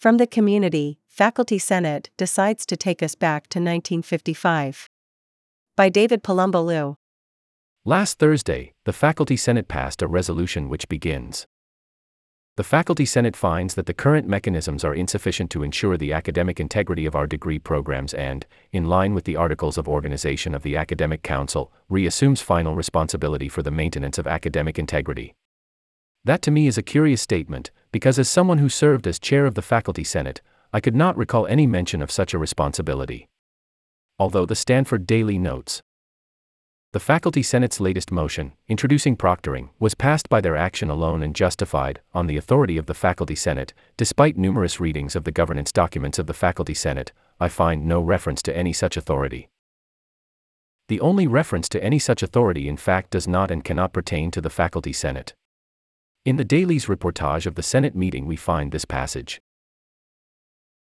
From the community, Faculty Senate decides to take us back to 1955. By David Palumbo Liu. Last Thursday, the Faculty Senate passed a resolution which begins The Faculty Senate finds that the current mechanisms are insufficient to ensure the academic integrity of our degree programs and, in line with the Articles of Organization of the Academic Council, reassumes final responsibility for the maintenance of academic integrity. That to me is a curious statement, because as someone who served as chair of the Faculty Senate, I could not recall any mention of such a responsibility. Although the Stanford Daily notes, the Faculty Senate's latest motion, introducing proctoring, was passed by their action alone and justified, on the authority of the Faculty Senate, despite numerous readings of the governance documents of the Faculty Senate, I find no reference to any such authority. The only reference to any such authority in fact does not and cannot pertain to the Faculty Senate. In the Daily's reportage of the Senate meeting, we find this passage.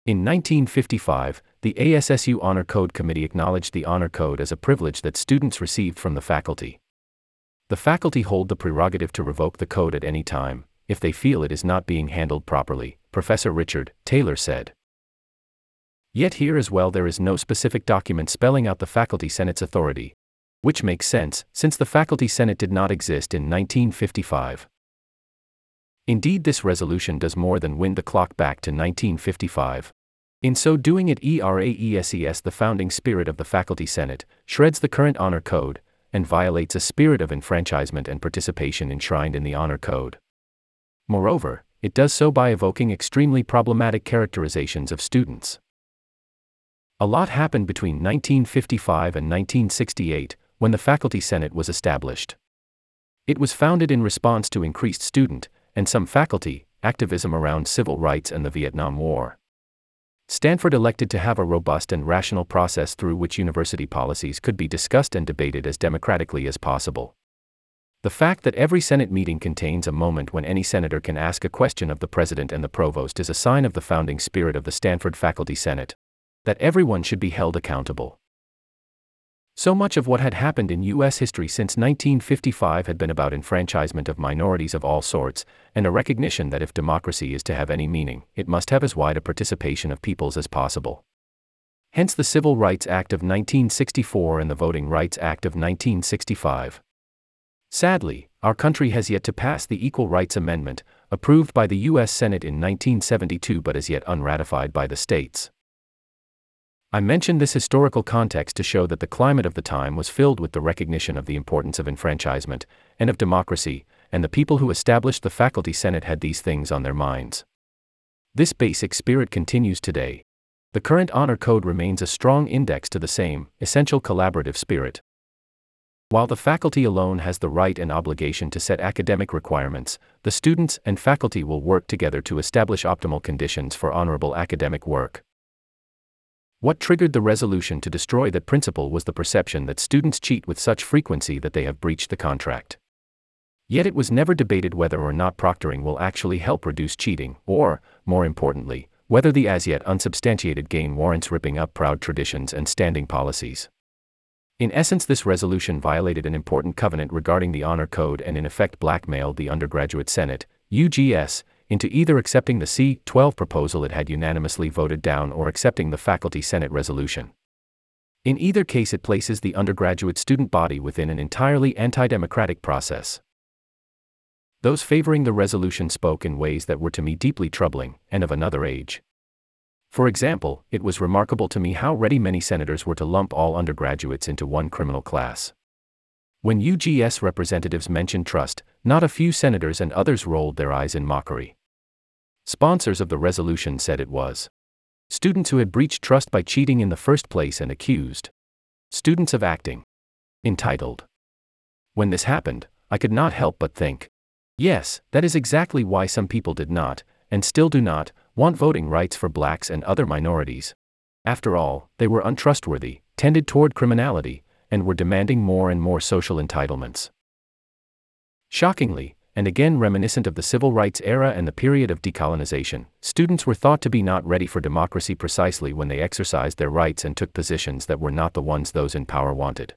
In 1955, the ASSU Honor Code Committee acknowledged the Honor Code as a privilege that students received from the faculty. The faculty hold the prerogative to revoke the code at any time, if they feel it is not being handled properly, Professor Richard Taylor said. Yet here as well there is no specific document spelling out the Faculty Senate's authority. Which makes sense, since the Faculty Senate did not exist in 1955. Indeed, this resolution does more than wind the clock back to 1955. In so doing, it ERAESES the founding spirit of the Faculty Senate, shreds the current Honor Code, and violates a spirit of enfranchisement and participation enshrined in the Honor Code. Moreover, it does so by evoking extremely problematic characterizations of students. A lot happened between 1955 and 1968, when the Faculty Senate was established. It was founded in response to increased student, and some faculty, activism around civil rights and the Vietnam War. Stanford elected to have a robust and rational process through which university policies could be discussed and debated as democratically as possible. The fact that every Senate meeting contains a moment when any senator can ask a question of the president and the provost is a sign of the founding spirit of the Stanford Faculty Senate. That everyone should be held accountable. So much of what had happened in U.S. history since 1955 had been about enfranchisement of minorities of all sorts, and a recognition that if democracy is to have any meaning, it must have as wide a participation of peoples as possible. Hence the Civil Rights Act of 1964 and the Voting Rights Act of 1965. Sadly, our country has yet to pass the Equal Rights Amendment, approved by the U.S. Senate in 1972 but as yet unratified by the states. I mention this historical context to show that the climate of the time was filled with the recognition of the importance of enfranchisement and of democracy, and the people who established the faculty senate had these things on their minds. This basic spirit continues today. The current honor code remains a strong index to the same, essential collaborative spirit. While the faculty alone has the right and obligation to set academic requirements, the students and faculty will work together to establish optimal conditions for honorable academic work. What triggered the resolution to destroy that principle was the perception that students cheat with such frequency that they have breached the contract. Yet it was never debated whether or not proctoring will actually help reduce cheating, or, more importantly, whether the as yet unsubstantiated gain warrants ripping up proud traditions and standing policies. In essence, this resolution violated an important covenant regarding the Honor Code and in effect blackmailed the undergraduate Senate, UGS, into either accepting the C 12 proposal it had unanimously voted down or accepting the Faculty Senate resolution. In either case, it places the undergraduate student body within an entirely anti democratic process. Those favoring the resolution spoke in ways that were to me deeply troubling, and of another age. For example, it was remarkable to me how ready many senators were to lump all undergraduates into one criminal class. When UGS representatives mentioned trust, not a few senators and others rolled their eyes in mockery. Sponsors of the resolution said it was students who had breached trust by cheating in the first place and accused students of acting entitled. When this happened, I could not help but think yes, that is exactly why some people did not, and still do not, want voting rights for blacks and other minorities. After all, they were untrustworthy, tended toward criminality, and were demanding more and more social entitlements. Shockingly, and again reminiscent of the civil rights era and the period of decolonization, students were thought to be not ready for democracy precisely when they exercised their rights and took positions that were not the ones those in power wanted.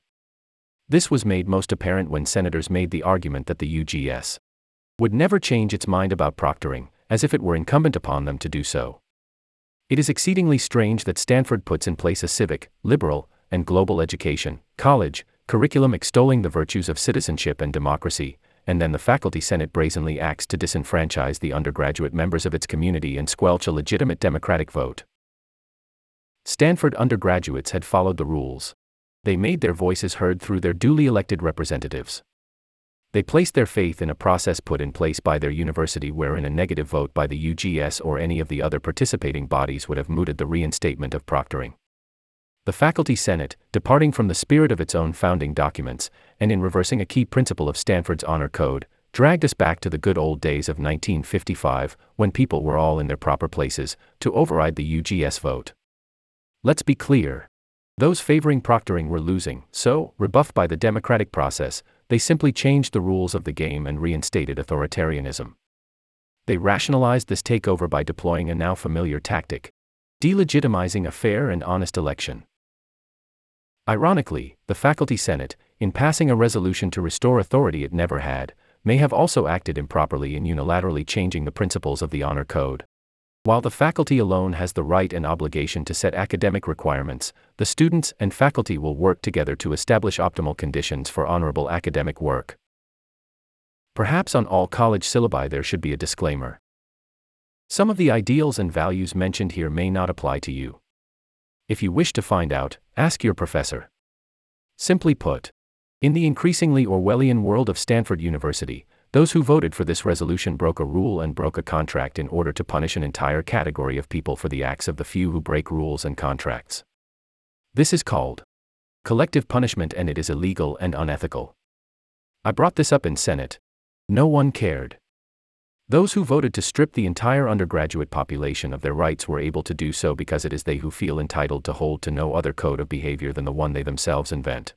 This was made most apparent when senators made the argument that the UGS would never change its mind about proctoring, as if it were incumbent upon them to do so. It is exceedingly strange that Stanford puts in place a civic, liberal, and global education, college, curriculum extolling the virtues of citizenship and democracy, and then the faculty senate brazenly acts to disenfranchise the undergraduate members of its community and squelch a legitimate democratic vote. Stanford undergraduates had followed the rules. They made their voices heard through their duly elected representatives. They placed their faith in a process put in place by their university wherein a negative vote by the UGS or any of the other participating bodies would have mooted the reinstatement of proctoring. The Faculty Senate, departing from the spirit of its own founding documents, and in reversing a key principle of Stanford's Honor Code, dragged us back to the good old days of 1955, when people were all in their proper places, to override the UGS vote. Let's be clear. Those favoring proctoring were losing, so, rebuffed by the democratic process, they simply changed the rules of the game and reinstated authoritarianism. They rationalized this takeover by deploying a now familiar tactic delegitimizing a fair and honest election. Ironically, the Faculty Senate, in passing a resolution to restore authority it never had, may have also acted improperly in unilaterally changing the principles of the Honor Code. While the faculty alone has the right and obligation to set academic requirements, the students and faculty will work together to establish optimal conditions for honorable academic work. Perhaps on all college syllabi there should be a disclaimer. Some of the ideals and values mentioned here may not apply to you. If you wish to find out, ask your professor. Simply put, in the increasingly Orwellian world of Stanford University, those who voted for this resolution broke a rule and broke a contract in order to punish an entire category of people for the acts of the few who break rules and contracts. This is called collective punishment and it is illegal and unethical. I brought this up in Senate. No one cared. Those who voted to strip the entire undergraduate population of their rights were able to do so because it is they who feel entitled to hold to no other code of behavior than the one they themselves invent.